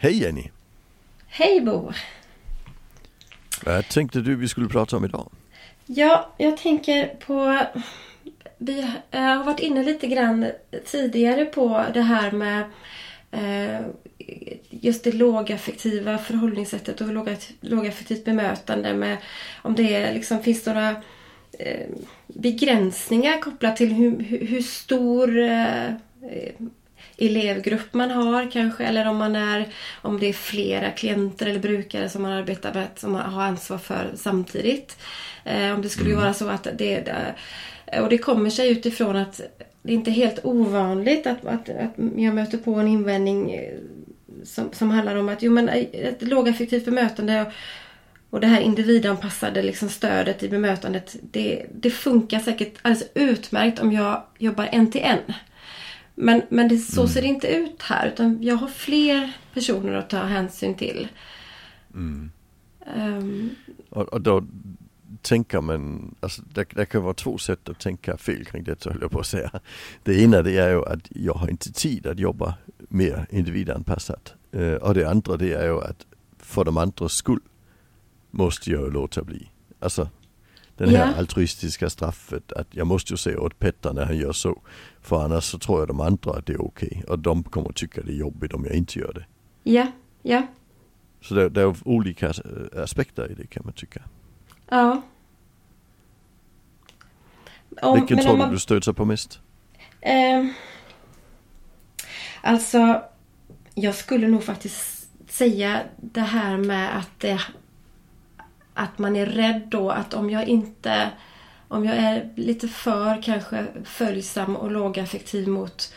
Hej Jenny! Hej Bo! Vad tänkte du vi skulle prata om idag? Ja, jag tänker på... Vi har varit inne lite grann tidigare på det här med eh, just det lågaffektiva förhållningssättet och låga, lågaffektivt bemötande med om det liksom finns några eh, begränsningar kopplat till hur, hur, stor eh, elevgrupp man har kanske eller om man är om det är flera klienter eller brukare som man arbetar med som man har ansvar för samtidigt. Eh, om det skulle mm. vara så att det och det kommer sig utifrån att det är inte helt ovanligt att, att, att jag möter på en invändning eh, som, som handlar om att jo, men ett lågaffektivt bemötande och det här individanpassade liksom stödet i bemötandet det, det funkar säkert alldeles utmärkt om jag jobbar en till en. Men, men det, så mm. ser det inte ut här utan jag har fler personer att ta hänsyn till. Mm. Um, och, och, då tänker man, alltså det, det, kan vara två sätt att tänka fel kring det höll jag på att säga. Det ena det är ju att jag har inte tid att jobba mer individanpassat. Uh, och det andra det är ju att för de andras skull måste jag ju låta bli. Alltså den här ja. altruistiska straffet att jag måste ju säga åt Petter när han gör så. För annars så tror jag de andra att det är okej. Okay. Och de kommer tycka det är jobbigt om jag inte gör det. Ja, ja. Så det, det är olika eh, aspekter i det kan man tycka. Ja. Om, Vilken tror man, du stöter på mest? Eh, alltså, jag skulle nog faktiskt säga det här med att det att man är rädd då att om jag inte om jag är lite för kanske följsam och lågaffektiv mot,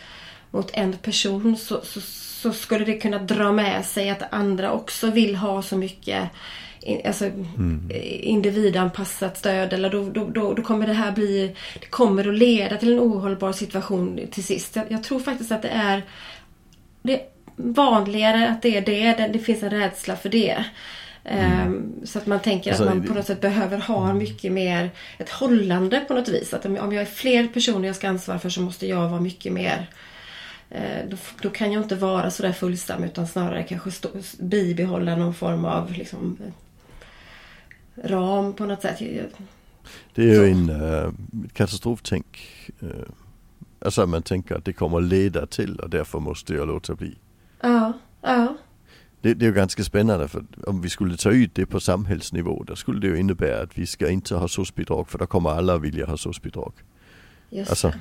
mot en person så, så, så, skulle det kunna dra med sig att andra också vill ha så mycket alltså, mm. individanpassat stöd. Eller då, då, då, då, kommer det här bli Det kommer att leda till en ohållbar situation till sist. Jag, jag tror faktiskt att det är Det är vanligare att det är det. Det, det finns en rädsla för det. Mm. Ehm, så att man tänker alltså, att man på något sätt behöver ha mm. mycket mer ett hållande på något vis. Att om jag är fler personer jag ska ansvara för så måste jag vara mycket mer eh, då, då kan jag inte vara sådär fullsam utan snarare kanske stå, bibehålla någon form av liksom, ram på något sätt. Det är ju en äh, katastroftänk. Äh, alltså man tänker att det kommer leda till och därför måste jag låta bli. Ja, ja. Det, det, är ju ganska spännande för om vi skulle ta ut det på samhällsnivå då skulle det ju innebära att vi ska inte ha SOS-bidrag för då kommer alla vilja ha SOS-bidrag. Alltså,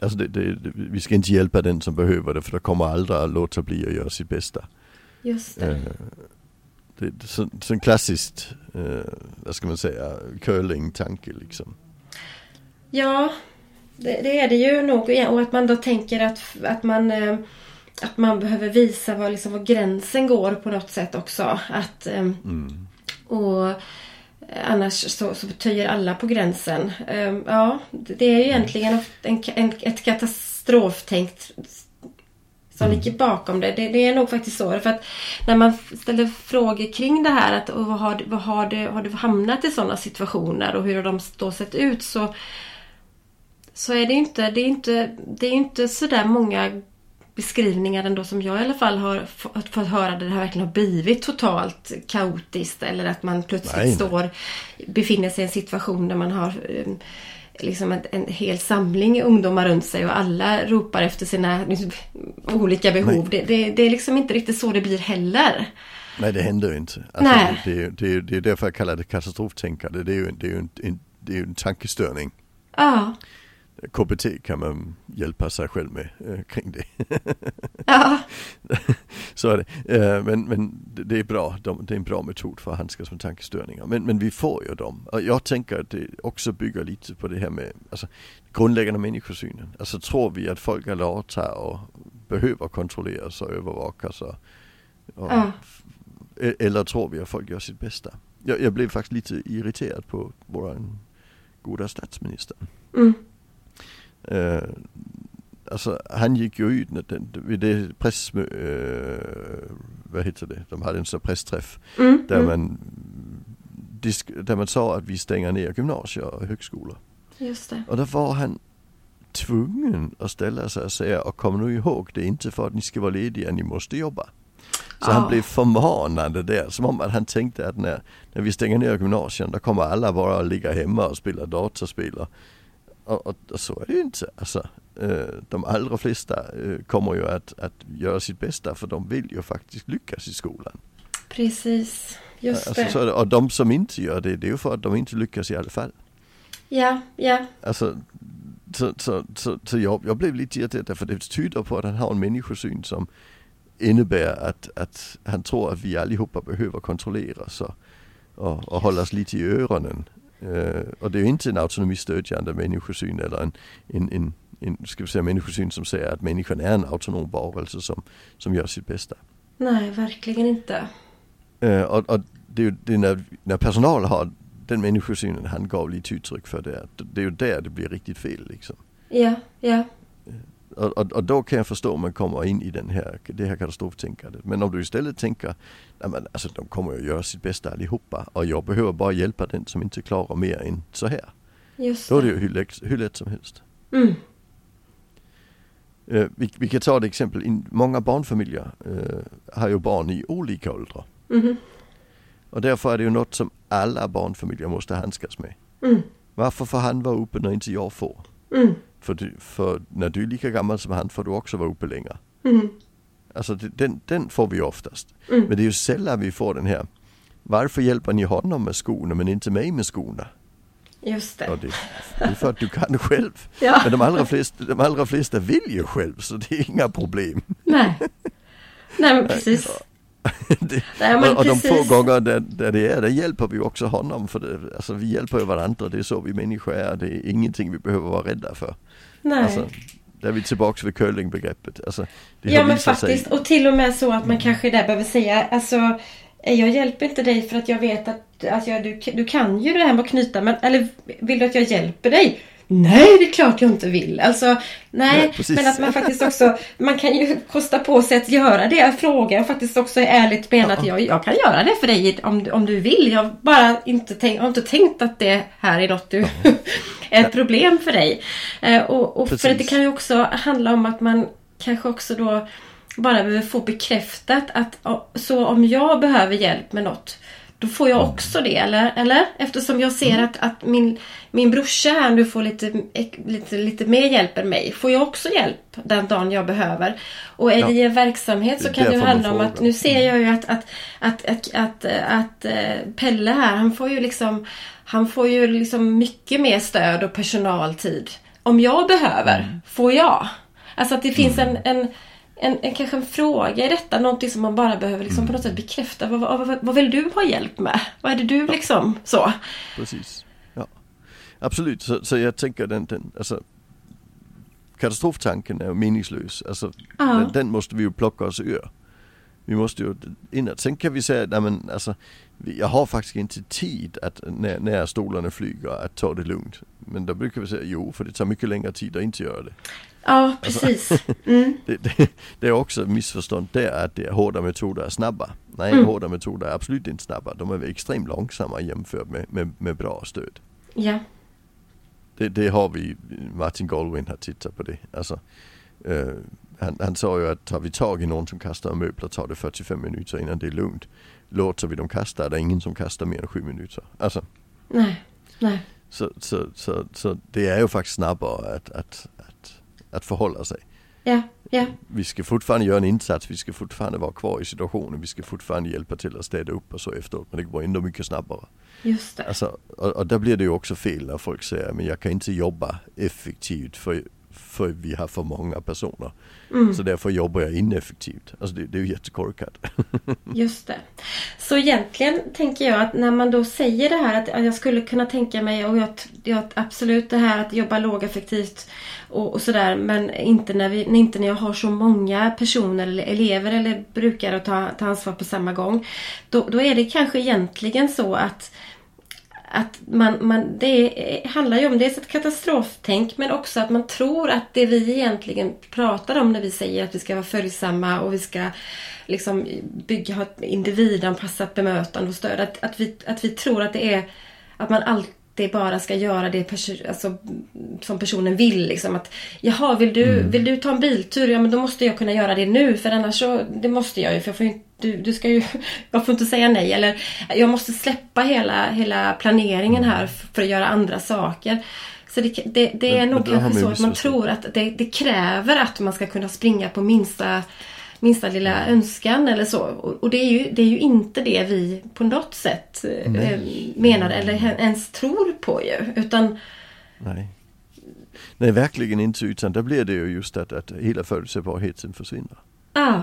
alltså det, det, vi ska inte hjälpa den som behöver det för då kommer alla att låta bli att göra sitt bästa. Just det. Uh, det är så, så en klassiskt, uh, vad ska man säga, curling-tanke liksom. Ja, det, är det ju nog och att man då tänker att, att man uh, att man behöver visa var, liksom, var gränsen går på något sätt också. Att, ehm, mm. Och eh, annars så, så töjer alla på gränsen. Ehm, ja, det är ju egentligen en, en, ett katastroftänkt som mm. ligger bakom det. det. det. är nog faktiskt så. För att när man ställer frågor kring det här, att, och vad har, vad har, det, har du hamnat i sådana situationer och hur har de då sett ut så så är det inte, det är inte, det är inte sådär många beskrivningar ändå som jag i alla fall har fått höra där det här verkligen har blivit totalt kaotiskt eller att man plötsligt nej, står, befinner sig i en situation där man har um, liksom en, en hel samling ungdomar runt sig och alla ropar efter sina liksom, olika behov. Det, det, det, är liksom inte riktigt så det blir heller. Nej det händer ju inte. Alltså, Nej. Det, det, det, är därför jag kallar det katastroftänkande. Det är ju, det är ju en, det är en tankestörning. Ja. KBT kan man hjälpa sig själv med eh, kring det. Ja. så är det. Eh, men, men det är bra, de, det är en bra metod för att handskas med tankestörningar. Men, men vi får ju dem. Och jag tänker att det också bygger lite på det här med alltså, grundläggande människosynen. Alltså tror vi att folk är lata och behöver kontrolleras och övervakas och, och ja. E-, eller tror vi att folk gör sitt bästa? Jag, jag blev faktiskt lite irriterad på våran goda statsminister. Mm. Uh, alltså han gick ju ut vid det press, uh, vad heter det, de hade en sån pressträff mm, där mm. man där man sa att vi stänger ner gymnasier och högskolor. Just det. Och då var han tvungen att ställa sig och säga och kom nu ihåg det är inte för att ni ska vara lediga, ni måste jobba. Så ja. han blev förmanande där, som om att han tänkte att när, när vi stänger ner gymnasien då kommer alla bara att ligga hemma och spela dataspel. Och, och, och så är det ju inte. Alltså, eh, de allra flesta eh, kommer ju att, att göra sitt bästa för de vill ju faktiskt lyckas i skolan. Precis, just alltså, det. Så, och de som inte gör det, det är ju för att de inte lyckas i alla fall. Ja, ja. Alltså, så, så, så, så jag, jag blev lite irriterad för det tyder på att han har en människosyn som innebär att, att han tror att vi allihopa behöver kontrolleras och, och, och hållas lite i öronen. Och det är ju inte en autonomistödjande människosyn eller en, en, en, en ska vi säga, människosyn som säger att människan är en autonom varelse som, som gör sitt bästa. Nej, verkligen inte. Och, och det är ju det är när, när personal har den människosynen han gav lite uttryck för det. Det är ju där det blir riktigt fel liksom. Ja, ja. Och, och, och, då kan jag förstå om man kommer in i den här, det här katastroftänkandet. Men om du istället tänker, men alltså de kommer att göra sitt bästa allihopa och jag behöver bara hjälpa den som inte klarar mer än så här. Just Då är det ju hur lätt, hur lätt som helst. Mm. Uh, vi, vi, kan ta ett exempel, in, många barnfamiljer uh, har ju barn i olika åldrar. Mm. Och därför är det ju något som alla barnfamiljer måste handskas med. Mm. Varför får han vara uppe när inte jag får? Mm. För, du, för, när du är lika gammal som han får du också vara uppe längre. Mm. Alltså den, den får vi oftast. Mm. Men det är ju sällan vi får den här Varför hjälper ni honom med skorna men inte mig med skorna? Just det. det. det. är för att du kan själv. ja. Men de allra, flesta, de allra flesta vill ju själv så det är inga problem. Nej, Nej men precis. Det, Nej, och, de få gånger där, där, det är, där hjälper vi också honom. För det, alltså, vi hjälper ju varandra, det är så vi människor är. Det är ingenting vi behöver vara rädda för. Nej. Alltså, där är vi tillbaka vid curlingbegreppet. Alltså, ja men faktiskt, sig... och till och med så att man kanske där behöver säga, alltså jag hjälper inte dig för att jag vet att alltså, du, du kan ju det här med att knyta, men, eller vill du att jag hjälper dig? Nej, det är klart jag inte vill. Alltså, nej, ja, men att man faktiskt också, man kan ju kosta på sig att göra det. Jag frågar faktiskt också ärligt menat, ja. jag, jag kan göra det för dig om, om du vill. Jag bara inte tänk, har inte tänkt att det här är något du, ja. är ett problem för dig. Eh, och, och för det kan ju också handla om att man kanske också då bara behöver få bekräftat att så om jag behöver hjälp med något då får jag också det, eller? eller? Eftersom jag ser mm. att, att min, min brorsa här nu får lite, lite, lite mer hjälp än mig. Får jag också hjälp den dagen jag behöver? Och är det i en verksamhet så kan det ju handla om att nu ser jag ju att, att, att, att, att, eh, Pelle här, han får ju liksom Han får ju liksom mycket mer stöd och personaltid. Om jag behöver, mm. får jag. Alltså att det finns mm. en, en en, en, kanske en fråga i detta, någonting som man bara behöver liksom på något sätt bekräfta. Vad, vad, vad vill du ha hjälp med? Vad är det du liksom så? Precis. Ja. Absolut, så, så jag tänker den, den alltså, katastroftanken är meningslös. Alltså, den, den, måste vi ju plocka oss ur. Vi måste ju inåt. Sen kan vi säga, nej men alltså, jag har faktiskt inte tid att när, när stolarna flyger att ta det lugnt. Men då brukar vi säga jo, för det tar mycket längre tid att inte göra det. Ja, precis. Mm. det, det, det, är också missförstånd där att det är hårda metoder är snabba. Nej, mm. hårda metoder är absolut inte snabba. De är extremt långsamma jämfört med, med, med bra stöd. Ja. Det, det, har vi, Martin Goldwyn har tittat på det. Alltså, uh, han, han sa ju att tar vi tag i någon som kastar möbler tar det 45 minuter innan det är lugnt. Låter vi dem kasta är det ingen som kastar mer än 7 minuter. Alltså. Nej, nej. Så, så, så, så det är ju faktiskt snabbare att, att, att förhålla sig. Ja, ja. Vi ska fortfarande göra en insats, vi ska fortfarande vara kvar i situationen, vi ska fortfarande hjälpa till att städa upp och så efteråt. Men det går ändå mycket snabbare. Just det. Alltså, och, och där blir det ju också fel när folk säger, men jag kan inte jobba effektivt för för vi har för många personer. Mm. Så därför jobbar jag ineffektivt. Alltså det, det är ju jättekorkat. Just det. Så egentligen tänker jag att när man då säger det här att jag skulle kunna tänka mig och jag, jag absolut det här att jobba lågeffektivt och, och sådär men inte när, vi, inte när jag har så många personer eller elever eller brukare att ta, ta ansvar på samma gång. Då, då är det kanske egentligen så att att man, man, det handlar ju om dels ett katastroftänk men också att man tror att det vi egentligen pratar om när vi säger att vi ska vara följsamma och vi ska liksom bygga ett individanpassat bemötande och stöd. Att, att, vi, att vi tror att det är att man alltid det bara ska göra det perso- alltså, som personen vill. Liksom. Att, Jaha, vill du, mm. vill du ta en biltur? Ja, men då måste jag kunna göra det nu. För annars så, det måste jag ju. För jag får inte, du, du ska ju, jag får inte säga nej. Eller jag måste släppa hela, hela planeringen här för att göra andra saker. Så det, det, det är men, nog kanske så att man tror att det, det, kräver att man ska kunna springa på minsta minsta lilla önskan eller så. Och det är ju, det är ju inte det vi på något sätt eh, Nej. menar eller ens tror på ju. Utan... Nej. Nej, verkligen inte. Utan då blir det ju just att, att hela förutsägbarheten försvinner. Ah.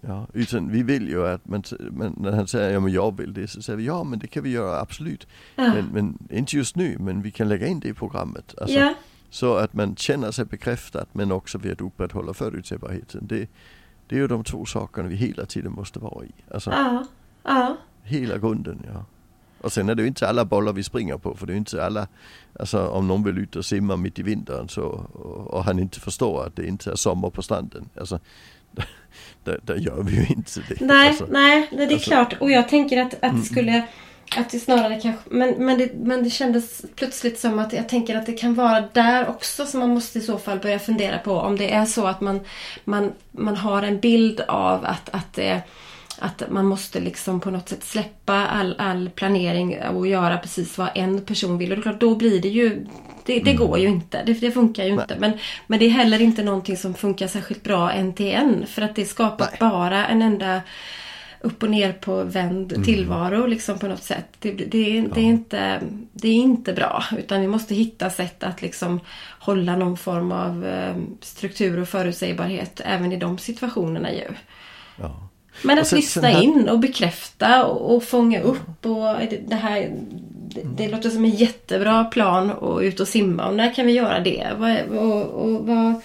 Ja, utan vi vill ju att, men, men när han säger ja men jag vill det så säger vi ja men det kan vi göra absolut. Ah. Men, men inte just nu men vi kan lägga in det i programmet. Alltså, ja. Så att man känner sig bekräftad men också vid att upprätthålla förutsägbarheten. Det, det är ju de två sakerna vi hela tiden måste vara i. Alltså, ja, ja. Hela grunden, ja. Och sen är det ju inte alla bollar vi springer på för det är ju inte alla, alltså om någon vill ut och simma mitt i vintern så, och, och han inte förstår att det inte är sommar på stranden. Alltså, där, där gör vi ju inte det. Nej, alltså, nej, det är alltså, klart. Och jag tänker att, att skulle att det snarare kanske, men, men, det, men det kändes plötsligt som att jag tänker att det kan vara där också som man måste i så fall börja fundera på om det är så att man, man, man har en bild av att, att, det, att man måste liksom på något sätt släppa all, all planering och göra precis vad en person vill. Och det är klart, då blir det ju det, det mm. går ju inte. Det, det funkar ju Nej. inte. Men, men det är heller inte någonting som funkar särskilt bra en till en. För att det skapar Nej. bara en enda upp och ner på vänd mm. tillvaro liksom på något sätt. Det, det, ja. det, är inte, det är inte bra. Utan vi måste hitta sätt att liksom hålla någon form av eh, struktur och förutsägbarhet även i de situationerna ju. Ja. Men att sen, lyssna sen här... in och bekräfta och, och fånga upp. Och det, här, det, det mm. låter som en jättebra plan att ut och simma. Och när kan vi göra det? Och, och, och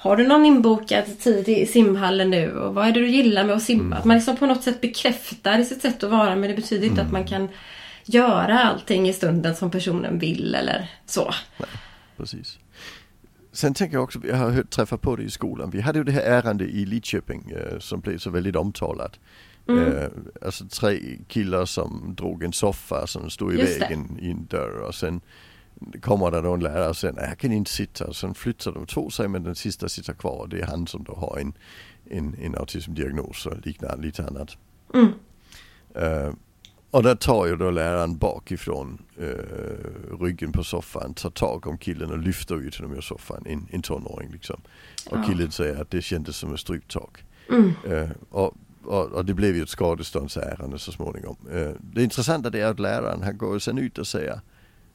har du någon inbokad tid i simhallen nu? Och vad är det du gillar med att simma? Mm. Att man liksom på något sätt bekräftar sitt sätt att vara men det betyder inte mm. att man kan göra allting i stunden som personen vill eller så. Nej, precis. Sen tänker jag också, jag har hört, träffat på det i skolan. Vi hade ju det här ärendet i Lidköping eh, som blev så väldigt omtalat. Mm. Eh, alltså tre killar som drog en soffa som stod i Just vägen det. i en dörr och sen kommer det då en lärare och säger nej jag kan inte sitta sen flyttar de två sig men den sista sitter kvar och det är han som då har en, en, en autismdiagnos och liknande lite annat. Mm. Uh, och där tar ju då läraren bakifrån uh, ryggen på soffan, tar tag om killen och lyfter ut honom ur soffan, en, en tonåring liksom. Och ja. killen säger att det kändes som ett stryptag. Mm. Uh, och, och, och, det blev ju ett skadeståndsärende så småningom. det intressanta är att läraren han går sen ut och säger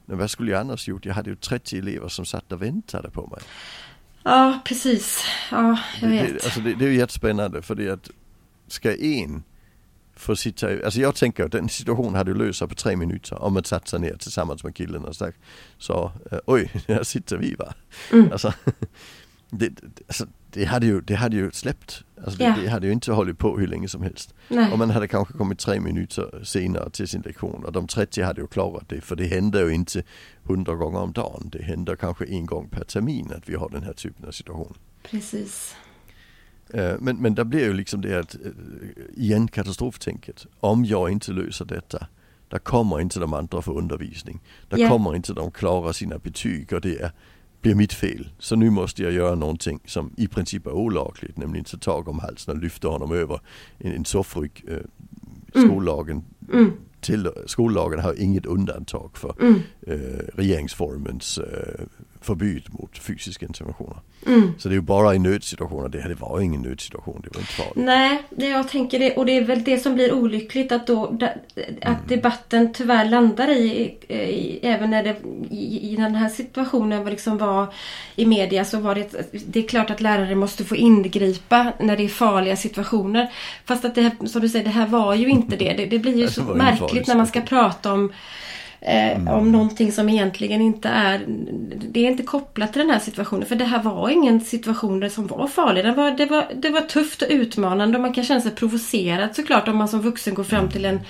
men vad skulle jag annars gjort? Jag hade ju 30 elever som satt och väntade på mig. Ja, precis. Ja, jag vet. Det, alltså det, det är ju jättespännande för det att ska en få sitta, alltså jag tänker att den situationen hade du löst på tre minuter om man satt sig ner tillsammans med killen och sagt så, uh, oj, här sitter vi va. Mm. Alltså, det, alltså, det, hade ju, det hade ju släppt. Alltså, ja. det, det, hade ju inte hållit på hur länge som helst. Nej. Och man hade kanske kommit tre minuter senare till sin lektion och de 30 hade ju klarat det. För det händer ju inte hundra gånger om dagen. Det händer kanske en gång per termin att vi har den här typen av situation. Precis. Eh, men, men det blir ju liksom det att, eh, igen katastroftänket. Om jag inte löser detta, där kommer inte de andra få undervisning. Där yeah. kommer inte de klara sina betyg och det är blir mitt fel. Så nu måste jag göra någonting som i princip är olagligt, nämligen ta tag om halsen och lyfta honom över en, en soffrygg. Eh, mm. skollagen, mm. Till, skollagen har inget undantag för mm. eh, regeringsformens eh, förbud mot fysiska interventioner. Mm. Så det är ju bara i nödsituationer. Det, det var ingen nödsituation. Det var inte farligt. Nej, det jag tänker det. Och det är väl det som blir olyckligt att då att mm. debatten tyvärr landar i, i även när det i, i, den här situationen liksom var i media så var det det är klart att lärare måste få ingripa när det är farliga situationer. Fast att det här, som du säger, det här var ju inte det. Det, det blir ju så märkligt när man ska prata om Eh, mm. Om någonting som egentligen inte är Det är inte kopplat till den här situationen. För det här var ingen situation som var farlig. Det var, det var, det var tufft och utmanande och man kan känna sig provocerad såklart om man som vuxen går fram till en,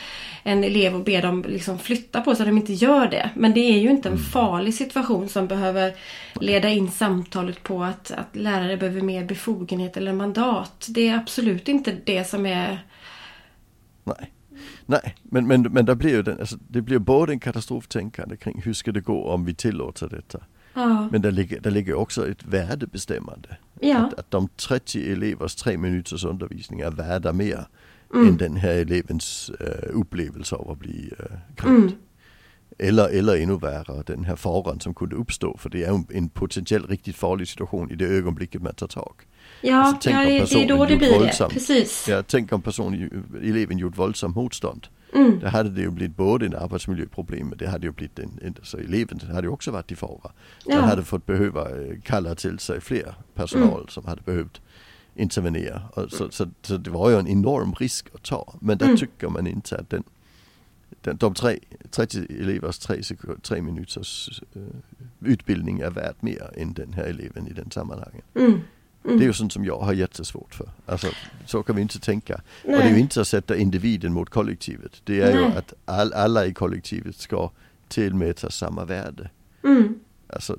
en elev och ber dem liksom flytta på sig och de inte gör det. Men det är ju inte en mm. farlig situation som behöver leda in samtalet på att, att lärare behöver mer befogenhet eller mandat. Det är absolut inte det som är Nej Nej, men, men, men det blir ju den, alltså, det blir både en katastroftänkande kring hur ska det gå om vi tillåter detta. Ja. Men det ligger, ligger också ett värdebestämmande. Ja. Att, att de 30 elevers tre minuters undervisning är värda mer mm. än den här elevens uh, upplevelse av att bli uh, kränkt. Mm. Eller, eller ännu värre den här faran som kunde uppstå. För det är en potentiellt riktigt farlig situation i det ögonblicket man tar tag. Ja, alltså, ja det, det är då det blir våldsam, det. Precis. Ja, tänk om personen, eleven gjort våldsamt motstånd. Mm. Då hade det ju blivit både en arbetsmiljöproblem men det hade ju blivit en, en så eleven hade ju också varit i fara. Ja. hade fått behöva eh, kalla till sig fler personal mm. som hade behövt intervenera. Och så, så, så, det var ju en enorm risk att ta. Men där mm. tycker man inte att den, den de tre, 30 elevers tre, tre minuters uh, utbildning är värt mer än den här eleven i den sammanhangen. Mm. Mm. Det är ju sånt som jag har jättesvårt för. Alltså, så kan vi inte tänka. Nej. Och det är ju inte att sätta individen mot kollektivet. Det är Nej. ju att all, alla i kollektivet ska tillmätas samma värde. Mm. Alltså,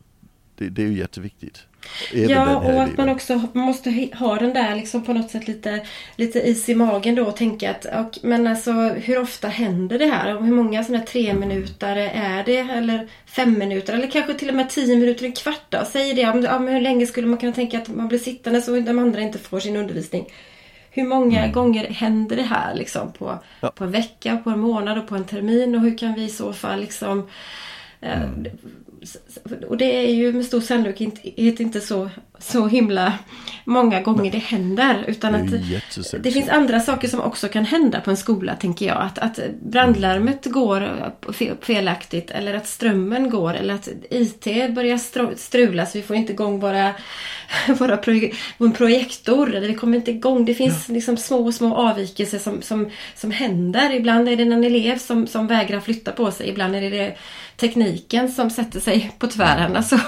det, det är ju jätteviktigt. Även ja, och att man också måste ha den där liksom på något sätt lite, lite is i magen då och tänka att och, men alltså hur ofta händer det här? Hur många sådana här tre minuter är det? Eller fem minuter? Eller kanske till och med tio minuter, en kvart då? Säg det. Ja, men hur länge skulle man kunna tänka att man blir sittande så de andra inte får sin undervisning? Hur många mm. gånger händer det här liksom på, ja. på en vecka, på en månad och på en termin? Och hur kan vi i så fall liksom eh, mm och det är ju med stor sannolikhet inte så, så himla många gånger Nej. det händer. Utan det att det finns andra saker som också kan hända på en skola tänker jag. Att, att brandlarmet mm. går felaktigt eller att strömmen går eller att IT börjar strula så vi får inte igång våra, våra pro, vår projektor. Eller vi kommer inte igång. Det finns ja. liksom små, små avvikelser som, som, som händer. Ibland är det en elev som, som vägrar flytta på sig. Ibland är det tekniken som sätter sig på tvären. Alltså,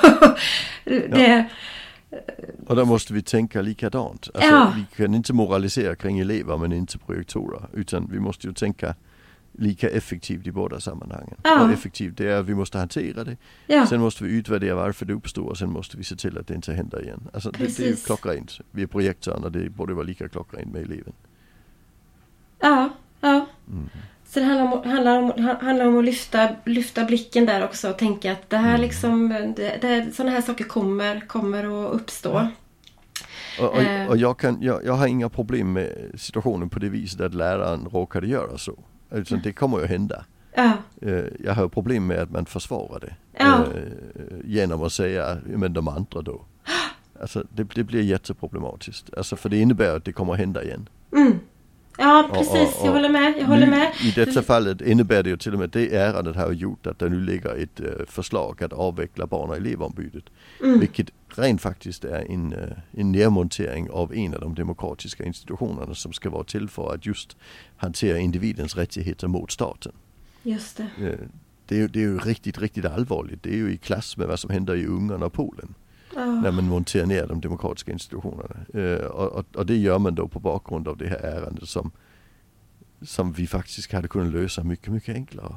det, och då måste vi tänka likadant. Alltså, ja. Vi kan inte moralisera kring elever men inte projektorer. Utan vi måste ju tänka lika effektivt i båda sammanhangen. Ja. Och effektivt det är att vi måste hantera det. Ja. Sen måste vi utvärdera varför det uppstår och sen måste vi se till att det inte händer igen. Alltså, det, det, är ju klockrent. Vi är projektorn och det borde vara lika klockrent med eleven. Ja, ja. Mm. Så det handlar om, handlar om, handlar om att lyfta, lyfta blicken där också och tänka att det här mm. liksom, det, det, sådana här saker kommer, kommer att uppstå. Ja. Och, och, eh. och, jag, kan, jag, jag har inga problem med situationen på det viset att läraren råkade göra så. Utan det kommer ju att hända. Ja. Eh, jag har problem med att man försvarar det. Ja. Eh, genom att säga, men de andra då. Alltså det, det blir jätteproblematiskt. Alltså för det innebär att det kommer att hända igen. Mm. Ja precis, och, och, jag håller med. Jag håller med. I detta fallet innebär det ju till och med det ärendet har gjort att det nu ligger ett uh, förslag att avveckla barn och elevombudet. Mm. Vilket rent faktiskt är en, uh, en nedmontering av en av de demokratiska institutionerna som ska vara till för att just hantera individens rättigheter mot staten. Just det. Uh, det, är, det är ju riktigt, riktigt allvarligt. Det är ju i klass med vad som händer i Ungern och Polen. Oh. När man monterar ner de demokratiska institutionerna. Eh, och, och, det gör man då på bakgrund av det här ärendet som, som vi faktiskt hade kunnat lösa mycket, mycket enklare.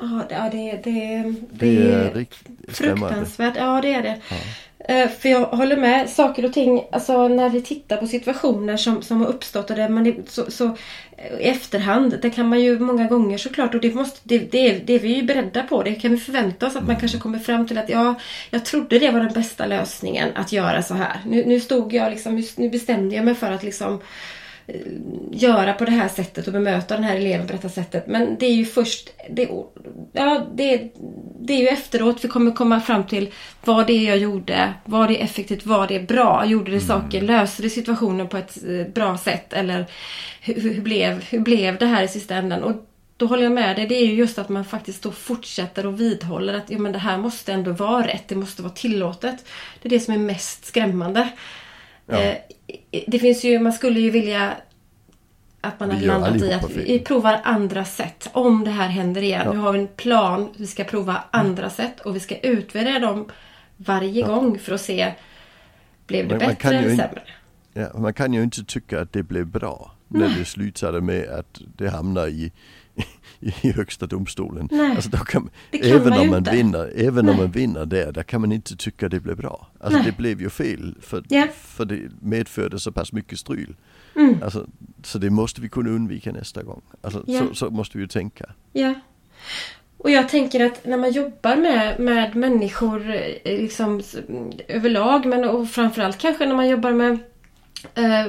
Ja, det, det, det, det är fruktansvärt. Ja, det är det. Eh, för jag håller med. Saker och ting, alltså när vi tittar på situationer som, som har uppstått och det man så, så eh, i efterhand, det kan man ju många gånger såklart och det, måste, det, det, är, det är vi ju beredda på. Det kan vi förvänta oss att man mm. kanske kommer fram till att ja, jag trodde det var den bästa lösningen att göra så här. Nu, nu stod jag liksom, nu bestämde jag mig för att liksom göra på det här sättet och bemöta den här eleven på detta sättet. Men det är ju först, det, ja, det, det är ju efteråt vi kommer komma fram till vad det är jag gjorde, vad det är effektivt, vad det är bra. Gjorde det mm. saken, löste det situationen på ett eh, bra sätt eller hur, hur, blev, hur blev det här i sista änden? Och då håller jag med dig. Det är ju just att man faktiskt då fortsätter och vidhåller att ja, men det här måste ändå vara rätt. Det måste vara tillåtet. Det är det som är mest skrämmande. Ja. Eh, det finns ju, man skulle ju vilja att man har landat i att vi provar andra sätt. Om det här händer igen. Ja. Nu har vi en plan. Vi ska prova andra mm. sätt och vi ska utvärdera dem varje ja. gång för att se Blev det Men bättre eller sämre? Ja, man kan ju inte tycka att det blev bra. när det slutade med att det hamnar i, i högsta domstolen. Nej, alltså kan, kan även man om man inte. vinner, även Nej. om man vinner där, där kan man inte tycka det blev bra. Alltså Nej. det blev ju fel för, yeah. för det medförde så pass mycket stryl. Mm. Alltså, så det måste vi kunna undvika nästa gång. Alltså, yeah. så, så, måste vi ju tänka. Ja. Och jag tänker att när man jobbar med, med människor eh, liksom, överlag men och framförallt kanske när man jobbar med eh,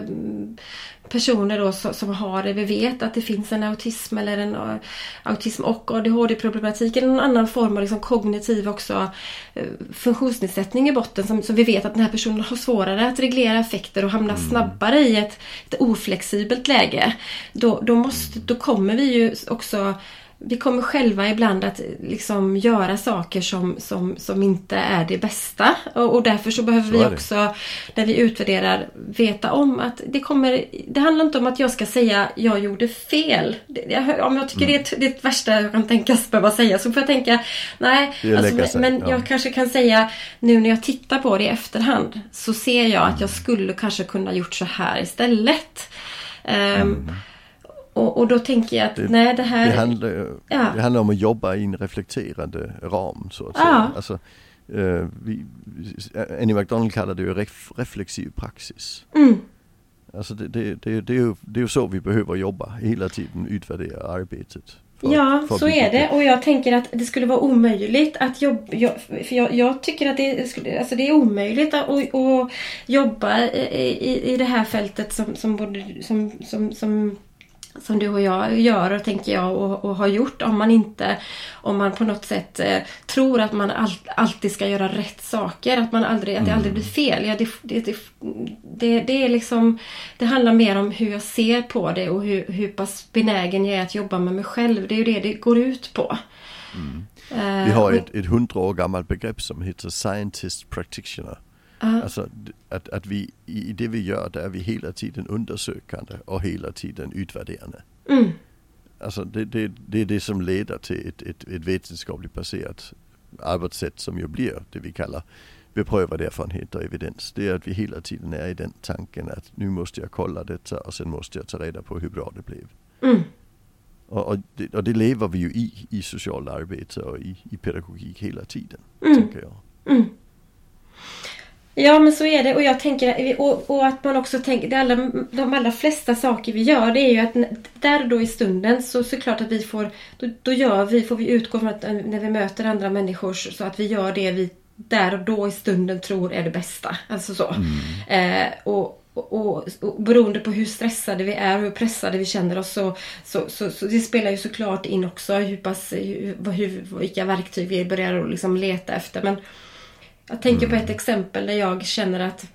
personer då som, som, har det. Vi vet att det finns en autism eller en uh, autism och ADHD-problematik eller någon annan form av liksom kognitiv också uh, funktionsnedsättning i botten som, som vi vet att den här personen har svårare att reglera effekter och hamna mm. snabbare i ett, ett oflexibelt läge. Då, då, måste, då kommer vi ju också vi kommer själva ibland att liksom göra saker som, som, som inte är det bästa. Och, och därför så behöver så vi också, när vi utvärderar, veta om att det kommer... Det handlar inte om att jag ska säga jag gjorde fel. Det, om jag tycker mm. det, är, det är det värsta jag kan tänkas behöva säga så får jag tänka, nej. Alltså, men ja. jag kanske kan säga nu när jag tittar på det i efterhand så ser jag att jag skulle kanske kunna gjort så här istället. Um, mm. Och, och då tänker jag att det, nej det här... Det handlar, ja. det handlar om att jobba i en reflekterande ram så att ja. säga. Alltså, eh, vi, Annie McDonald kallar det ju ref, reflexiv praxis. Mm. Alltså det, det, det, det, är ju, det är ju så vi behöver jobba, hela tiden utvärdera arbetet. För, ja, för så är det. Och jag tänker att det skulle vara omöjligt att jobba. för jag, jag, tycker att det, skulle, alltså det är omöjligt att, att, att jobba i, i, i det här fältet som, som, både, som, som, som som du och jag gör, tänker jag, och, och, har gjort om man inte, om man på något sätt eh, tror att man all, alltid ska göra rätt saker, att, man aldrig, att det aldrig blir fel. Ja, det, det, det, det, är liksom, det handlar mer om hur jag ser på det och hur, hur pass benägen jag är att jobba med mig själv. Det är ju det det går ut på. Mm. Uh, Vi har ett, ett hundra år gammalt begrepp som heter Scientist Practitioner. Uh. Alltså att, att vi i det vi gör där är vi hela tiden undersökande och hela tiden utvärderande. Mm. Alltså det, det, det är det som leder till ett, ett, ett vetenskapligt baserat arbetssätt som ju blir det vi kallar beprövad erfarenhet och evidens. Det är att vi hela tiden är i den tanken att nu måste jag kolla detta och sen måste jag ta reda på hur bra det blev. Mm. Och, och, det, och, det, lever vi ju i, i socialt arbete och i, i pedagogik hela tiden, mm. tänker jag. Ja men så är det och jag tänker och, och att man också tänker, det alla, de allra flesta saker vi gör det är ju att där och då i stunden så såklart att vi får, då, då gör vi, får vi utgå från att eh, när vi möter andra människor så att vi gör det vi där och då i stunden tror är det bästa. Alltså så. Mm. Eh, och, och, och, beroende på hur stressade vi är och hur pressade vi känner oss så, så, så, så det spelar ju såklart in också hur pass, hur, hur, vilka verktyg vi börjar liksom leta efter. Men jag tänker på ett exempel där jag känner att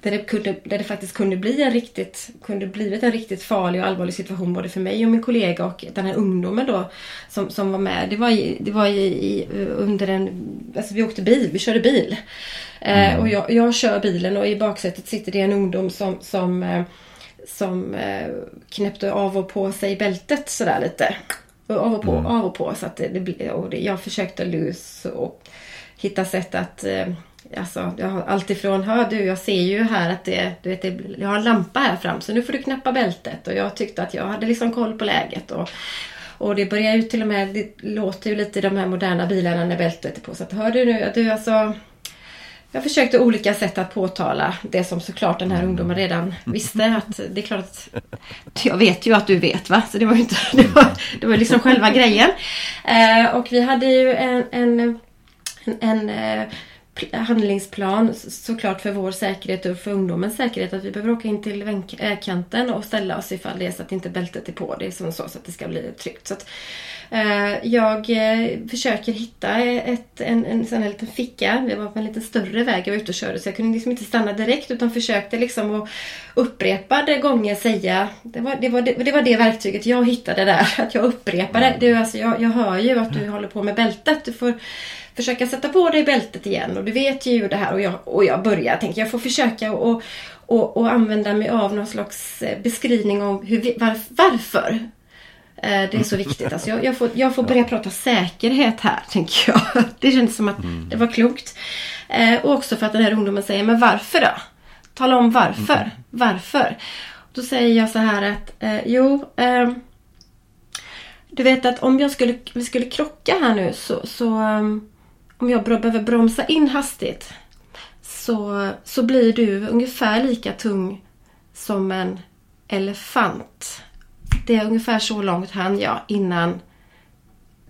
där det, kunde, där det faktiskt kunde bli en riktigt, kunde blivit en riktigt farlig och allvarlig situation både för mig och min kollega och den här ungdomen då som, som var med. Det var, i, det var i, i, under en, alltså vi åkte bil, vi körde bil. Eh, mm. och jag, jag kör bilen och i baksätet sitter det en ungdom som, som, eh, som eh, knäppte av och på sig bältet sådär lite. Av och på, mm. av och på. Så att det, det, och det, jag försökte lus och hitta sätt att eh, Alltså, jag har alltifrån, hör du, jag ser ju här att det, du vet, det, jag har en lampa här fram så nu får du knäppa bältet. Och jag tyckte att jag hade liksom koll på läget. Och, och det börjar ju till och med, det låter ju lite i de här moderna bilarna när bältet är på. Så att, hör du nu, du alltså jag försökte olika sätt att påtala det som såklart den här mm. ungdomen redan visste. Att det är klart att jag vet ju att du vet va. Så det var ju inte, det var, det var liksom själva grejen. Eh, och vi hade ju en, en en, en eh, handlingsplan såklart för vår säkerhet och för ungdomens säkerhet. Att vi behöver åka in till vägkanten och ställa oss ifall det är så att inte bältet är på. Det är som så, så att det ska bli tryggt. Så att, eh, jag eh, försöker hitta ett, en, en sån här liten ficka. Vi var på en lite större väg jag var ute och körde så jag kunde liksom inte stanna direkt utan försökte liksom att upprepade gånger säga det var det, var det, det var det verktyget jag hittade där. Att jag upprepade. Mm. Det, alltså, jag, jag hör ju att du håller på med bältet. Du får försöka sätta på dig bältet igen och du vet ju det här och jag, och jag börjar tänka jag får försöka och, och, och använda mig av någon slags eh, beskrivning om hur var, varför eh, det är så viktigt. Alltså jag, jag, får, jag får börja prata säkerhet här, tänker jag. Det kändes som att mm. det var klokt. Eh, och också för att den här ungdomen säger, men varför då? Tala om varför. Mm. Varför? då säger jag så här att eh, jo, eh, du vet att om jag skulle, vi skulle krocka här nu så, så um, om jag behöver bromsa in hastigt så, så blir du ungefär lika tung som en elefant. Det är ungefär så långt hann jag innan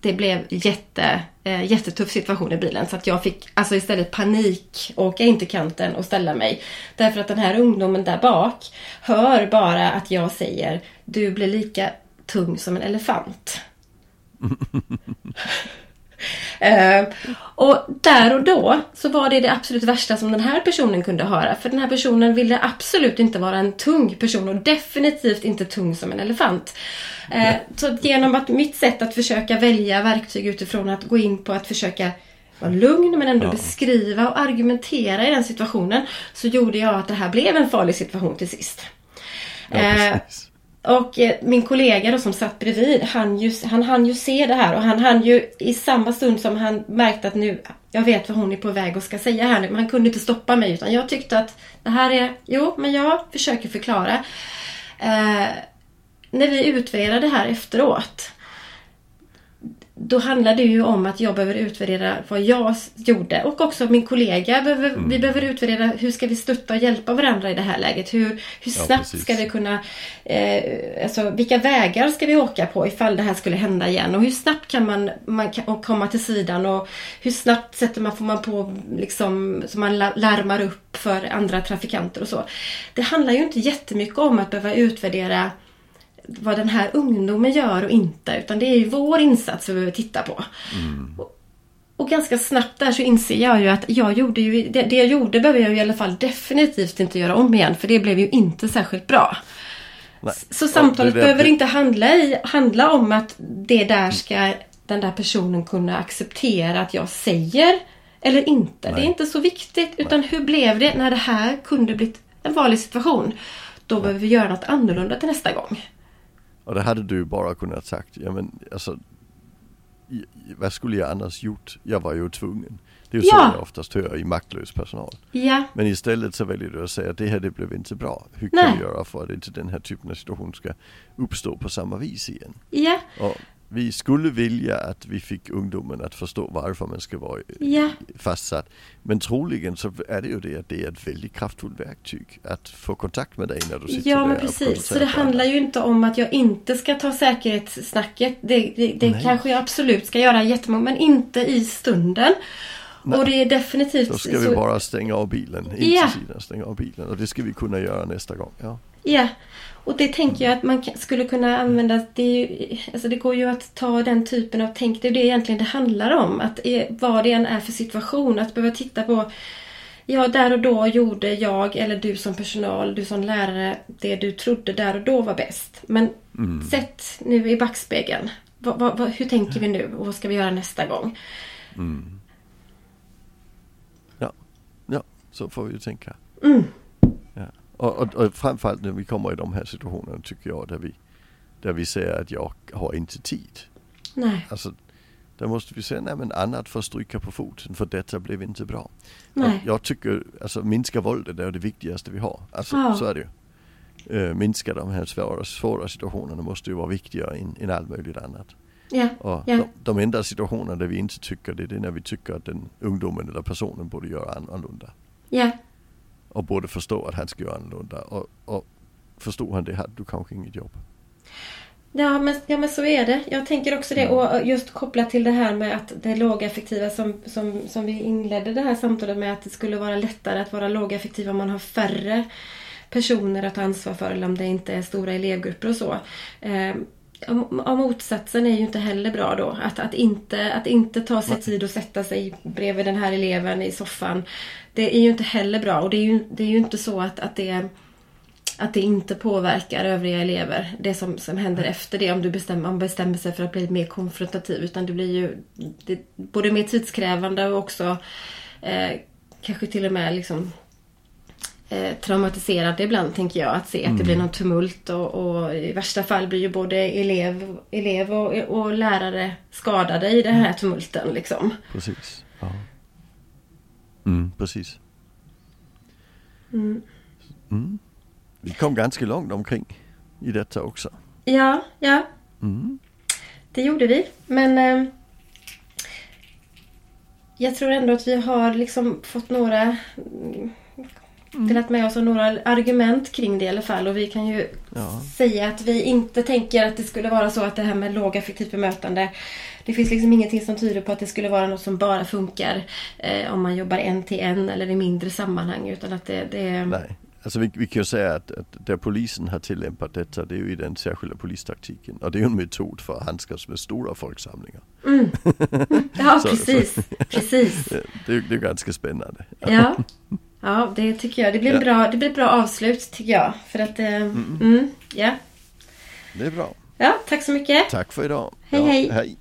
det blev jätte, eh, jättetuff situation i bilen. Så att jag fick alltså istället panik, åka in till kanten och ställa mig. Därför att den här ungdomen där bak hör bara att jag säger du blir lika tung som en elefant. Uh, och där och då så var det det absolut värsta som den här personen kunde höra. För den här personen ville absolut inte vara en tung person och definitivt inte tung som en elefant. Uh, så genom att mitt sätt att försöka välja verktyg utifrån att gå in på att försöka vara lugn men ändå ja. beskriva och argumentera i den situationen så gjorde jag att det här blev en farlig situation till sist. Ja, uh, och eh, min kollega då som satt bredvid, han, ju, han hann ju se det här och han hann ju i samma stund som han märkte att nu, jag vet vad hon är på väg och ska säga här nu, men han kunde inte stoppa mig utan jag tyckte att det här är, jo men jag försöker förklara. Eh, när vi utvärderade det här efteråt då handlar det ju om att jag behöver utvärdera vad jag gjorde och också min kollega. Behöver, mm. Vi behöver utvärdera hur ska vi stötta och hjälpa varandra i det här läget. Hur, hur snabbt ja, ska vi kunna... Eh, alltså vilka vägar ska vi åka på ifall det här skulle hända igen? Och hur snabbt kan man, man kan komma till sidan? Och hur snabbt sätter man, får man på liksom, så man larmar upp för andra trafikanter och så. Det handlar ju inte jättemycket om att behöva utvärdera vad den här ungdomen gör och inte. Utan det är ju vår insats vi behöver titta på. Mm. Och, och, ganska snabbt där så inser jag ju att jag gjorde ju, det, det jag gjorde behöver jag i alla fall definitivt inte göra om igen. För det blev ju inte särskilt bra. Nej. Så samtalet det, behöver inte handla, i, handla om att det där ska den där personen kunna acceptera att jag säger eller inte. Nej. Det är inte så viktigt. Utan Nej. hur blev det när det här kunde blivit en vanlig situation? Då behöver vi göra något annorlunda till nästa gång. Och det hade du bara kunnat sagt, ja men alltså vad skulle jag annars gjort? Jag var ju tvungen. Det är ju ja. så jag oftast hör i maktlös personal. Ja. Men istället så väljer du att säga att det här det blev inte bra. Hur kan Nej. vi göra för att inte den här typen av situation ska uppstå på samma vis igen? Ja. Och vi skulle vilja att vi fick ungdomen att förstå varför man ska vara ja. fastsatt. Men troligen så är det ju det att det är ett väldigt kraftfullt verktyg att få kontakt med dig när du sitter Ja där men precis, så det handlar ju inte om att jag inte ska ta säkerhetssnacket. Det, det, det kanske jag absolut ska göra jättemånga, men inte i stunden. Nej. Och det är definitivt Då ska vi bara stänga av bilen, ja. sidan, stänga av bilen. Och det ska vi kunna göra nästa gång. Ja. Ja, och det tänker jag att man skulle kunna använda. Det, ju, alltså det går ju att ta den typen av tänk. Det är det egentligen det handlar om. Att vad det än är för situation. Att behöva titta på Ja, där och då gjorde jag eller du som personal, du som lärare, det du trodde där och då var bäst. Men mm. sätt nu i backspegeln. Va, va, va, hur tänker vi nu och vad ska vi göra nästa gång? Mm. Ja, ja, så får vi ju tänka. Mm. Och, och, och framförallt när vi kommer i de här situationerna tycker jag där vi, där vi säger att jag har inte tid. Nej. Alltså, där måste vi säga, nej men annat får stryka på foten för detta blev inte bra. Nej. Jag tycker, alltså minska våldet är det viktigaste vi har. Alltså ja. så är det ju. Uh, minska de här svåra, svåra situationerna måste ju vara viktigare än, än allt möjligt annat. Ja. Och ja. De, de enda situationerna där vi inte tycker det, det är när vi tycker att den ungdomen eller personen borde göra annorlunda. Ja och borde förstå att han ska göra annorlunda. Och, och förstod han det hade du kanske inget jobb. Ja men, ja men så är det. Jag tänker också det. Mm. Och just kopplat till det här med att det lågaffektiva som, som, som vi inledde det här samtalet med. Att det skulle vara lättare att vara lågaffektiv om man har färre personer att ta ansvar för. Eller om det inte är stora elevgrupper och så. Och motsatsen är ju inte heller bra då. Att, att, inte, att inte ta sig tid att sätta sig bredvid den här eleven i soffan. Det är ju inte heller bra. Och det är ju, det är ju inte så att, att, det, att det inte påverkar övriga elever. Det som, som händer efter det. Om du bestämmer, om bestämmer sig för att bli mer konfrontativ. Utan det blir ju det, både mer tidskrävande och också eh, kanske till och med liksom eh, traumatiserande ibland tänker jag att se att det blir mm. någon tumult och, och, i värsta fall blir ju både elev, elev och, och lärare skadade i den här mm. tumulten liksom. Precis. Ja. Mm, precis. Mm. Mm. vi kom ganska långt omkring i detta också. Ja, ja. Mm. Det gjorde vi. Men eh, jag tror ändå att vi har liksom fått några mm, delat med oss av några argument kring det i alla fall. Och vi kan ju ja. säga att vi inte tänker att det skulle vara så att det här med lågaffektivt bemötande det finns liksom ingenting som tyder på att det skulle vara något som bara funkar eh, om man jobbar en till en eller i mindre sammanhang. Utan att det, det... Nej. Alltså vi, vi kan ju säga att, att där polisen har tillämpat detta det är ju i den särskilda polistaktiken. Och det är ju en metod för att handskas med stora folksamlingar. Mm. Ja precis, precis. Det, det är ganska spännande. Ja. ja, det tycker jag. Det blir, ja. bra, det blir ett bra avslut tycker jag. För att, eh, mm. Mm, ja. Det är bra. Ja, tack så mycket. Tack för idag. Hej, ja, hej. hej.